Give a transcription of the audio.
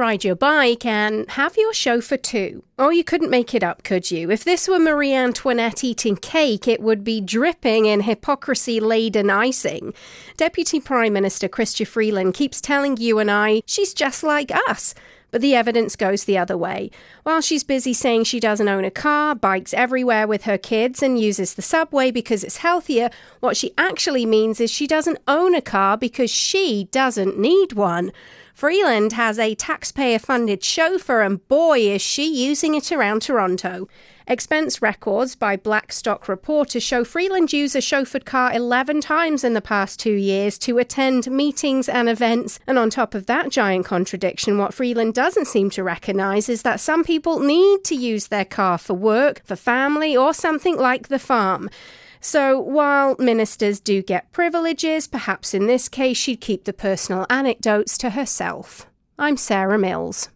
ride your bike and have your Show for Two. Oh, you couldn't make it up, could you? If this were Marie Antoinette eating cake, it would be dripping in hypocrisy laden icing. Deputy Prime Minister Chrystia Freeland keeps telling you and I she's just like us. But the evidence goes the other way. While she's busy saying she doesn't own a car, bikes everywhere with her kids, and uses the subway because it's healthier, what she actually means is she doesn't own a car because she doesn't need one. Freeland has a taxpayer funded chauffeur, and boy, is she using it around Toronto. Expense records by Blacklock's Reporter show Freeland used a chauffeured car 11 times in the past two years to attend meetings and events. And on top of that giant contradiction, what Freeland doesn't seem to recognise is that some people need to use their car for work, for family, or something like the farm. So while ministers do get privileges, perhaps in this case she'd keep the personal anecdotes to herself. I'm Sarah Mills.